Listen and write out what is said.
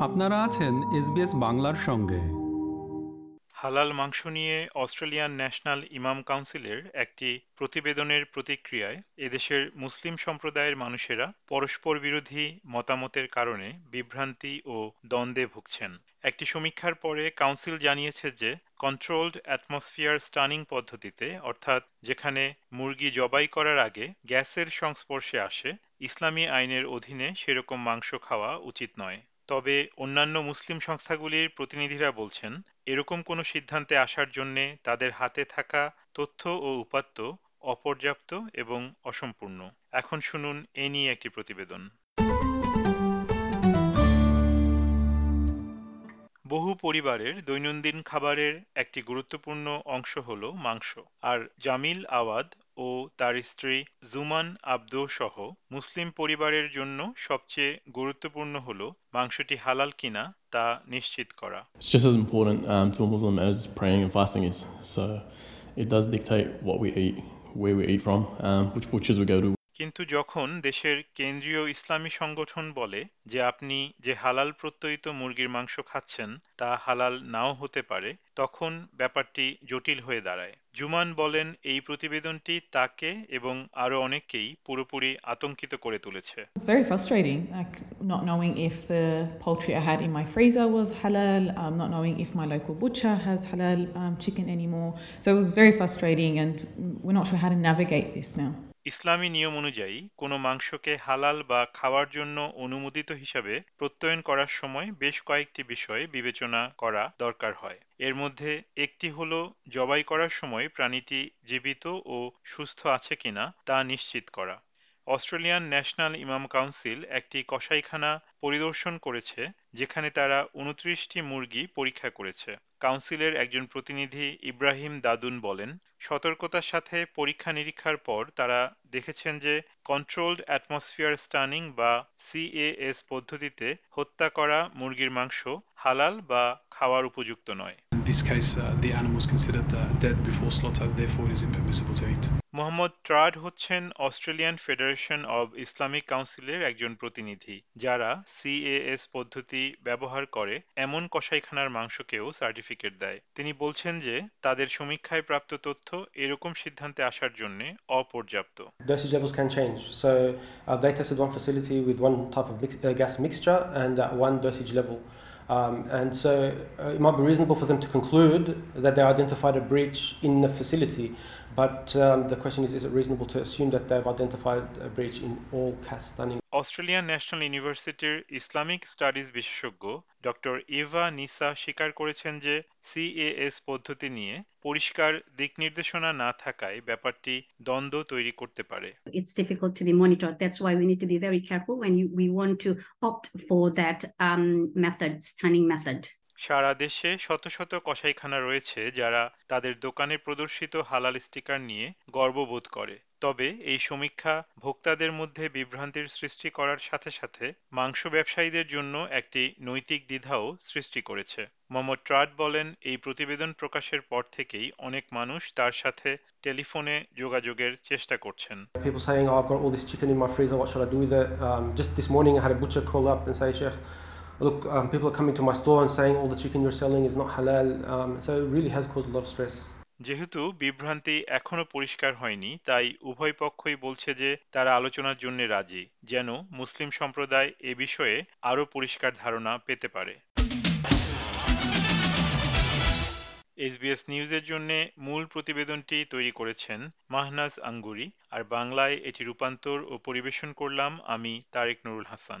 আপনারা আছেন এসবিএস বাংলার সঙ্গে। হালাল মাংস নিয়ে অস্ট্রেলিয়ান ন্যাশনাল ইমাম কাউন্সিলের একটি প্রতিবেদনের প্রতিক্রিয়ায় এদেশের মুসলিম সম্প্রদায়ের মানুষেরা পরস্পর বিরোধী মতামতের কারণে বিভ্রান্তি ও দ্বন্দ্বে ভুগছেন। একটি সমীক্ষার পরে কাউন্সিল জানিয়েছে যে কন্ট্রোলড অ্যাটমসফিয়ার স্টানিং পদ্ধতিতে, অর্থাৎ যেখানে মুরগি জবাই করার আগে গ্যাসের সংস্পর্শে আসে, ইসলামী আইনের অধীনে সেরকম মাংস খাওয়া উচিত নয়। তবে অন্যান্য মুসলিম সংস্থাগুলির প্রতিনিধিরা বলছেন, এরকম কোনো সিদ্ধান্তে আসার জন্যে তাদের হাতে থাকা তথ্য ও উপাত্ত অপর্যাপ্ত এবং অসম্পূর্ণ। এখন শুনুন এ নিয়ে একটি প্রতিবেদন। বহু পরিবারের দৈনন্দিন খাবারের একটি গুরুত্বপূর্ণ অংশ হল মাংস, আর জামিল আওয়াদ ও তার স্ত্রী জুমান আবদো সহ মুসলিম পরিবারের জন্য সবচেয়ে গুরুত্বপূর্ণ হল মাংসটি হালাল কিনা তা নিশ্চিত করা It's just as important um, to a Muslim as praying and fasting is. So it does dictate what we eat, where we eat from, um, which butchers we go to, কিন্তু যখন দেশের কেন্দ্রীয় ইসলামী সংগঠন বলে যে আপনি যে হালাল প্রত্যয়িত মুরগির মাংস খাচ্ছেন তা হালাল নাও হতে পারে, তখন ব্যাপারটি জটিল হয়ে দাঁড়ায়। জুমান বলেন এই প্রতিবেদনটি তাকে এবং আরও অনেককেই পুরোপুরি আতঙ্কিত করে তুলেছে। Navigate this now. ইসলামী নিয়ম অনুযায়ী কোনো মাংসকে হালাল বা খাওয়ার জন্য অনুমোদিত হিসাবে প্রত্যয়ন করার সময় বেশ কয়েকটি বিষয় বিবেচনা করা দরকার হয়। এর মধ্যে একটি হল, জবাই করার সময় প্রাণীটি জীবিত ও সুস্থ আছে কিনা তা নিশ্চিত করা। অস্ট্রেলিয়ান ন্যাশনাল ইমাম কাউন্সিল একটি কসাইখানা পরিদর্শন করেছে, যেখানে তারা উনত্রিশটি মুরগি পরীক্ষা করেছে। কাউন্সিলের একজন প্রতিনিধি ইব্রাহিম দাদুন বলেন, সতর্কতার সাথে পরীক্ষা নিরীক্ষার পর তারা দেখেছেন যে কন্ট্রোলড অ্যাটমসফিয়ার স্টানিং বা সিএএস পদ্ধতিতে হত্যা করা মুরগির মাংস হালাল বা খাওয়ার উপযুক্ত নয়। This case, uh, the animal is considered uh, dead before slaughter, therefore it is impermissible to eat. Mohammad ট্রাড হচ্ছেন অস্ট্রেলিয়ান ফেডারেশন অব ইসলামিক কাউন্সিলের একজন প্রতিনিধি যারা সিএএস পদ্ধতি ব্যবহার করে এমন কসাইখানার মাংসকেও সার্টিফিকেট দেয় তিনি বলছেন যে তাদের সমীক্ষায় প্রাপ্ত তথ্য এরকম সিদ্ধান্তে আসার জন্য অপর্যাপ্ত Dosage levels can change. So uh, they tested one facility with one type of mix, uh, gas mixture and uh, one dosage level. Um, and so uh, it might be reasonable for them to conclude that they identified a breach in the facility, but um, the question is, is it reasonable to assume that they've identified a breach in all cast stunning? Australian National ইউনিভার্সিটির Islamic studies বিশেষজ্ঞ doctor Eva Nisa স্বীকার করেছেন যে CAS পদ্ধতি নিয়ে পরিষ্কার দিক নির্দেশনা না থাকায় ব্যাপারটি দ্বন্দ্ব তৈরি করতে পারে। Monitor we want to opt for that method stunning method সারা দেশে শত শত কসাইখানা রয়েছে যারা তাদের দোকানে প্রদর্শিত হালাল স্টিকার নিয়ে গর্ববোধ করে। তবে এই সমীক্ষা ভোক্তাদের মধ্যে বিভ্রান্তির সৃষ্টি করার সাথে সাথে মাংস ব্যবসায়ীদের জন্য একটি নৈতিক দ্বিধাও সৃষ্টি করেছে। মোহাম্মদ ট্রাড বলেন এই প্রতিবেদন প্রকাশের পর থেকেই অনেক মানুষ তার সাথে টেলিফোনে যোগাযোগের চেষ্টা করছেন। People saying, oh, I've got all this chicken in my freezer, what should I do with it? Um, just this morning, I had a butcher call up and say, Sheikh, look, um, people are coming to my store and saying all the chicken you're selling is not halal. Um, so it really has caused a lot of stress. যেহেতু বিভ্রান্তি এখনও পরিষ্কার হয়নি তাই উভয় পক্ষই বলছে যে তারা আলোচনার জন্য রাজি যেন মুসলিম সম্প্রদায় এ বিষয়ে আরও পরিষ্কার ধারণা পেতে পারে এসবিএস নিউজের জন্য মূল প্রতিবেদনটি তৈরি করেছেন মাহনাজ আঙ্গুরি আর বাংলায় এটি রূপান্তর ও পরিবেশন করলাম আমি তারেক নুরুল হাসান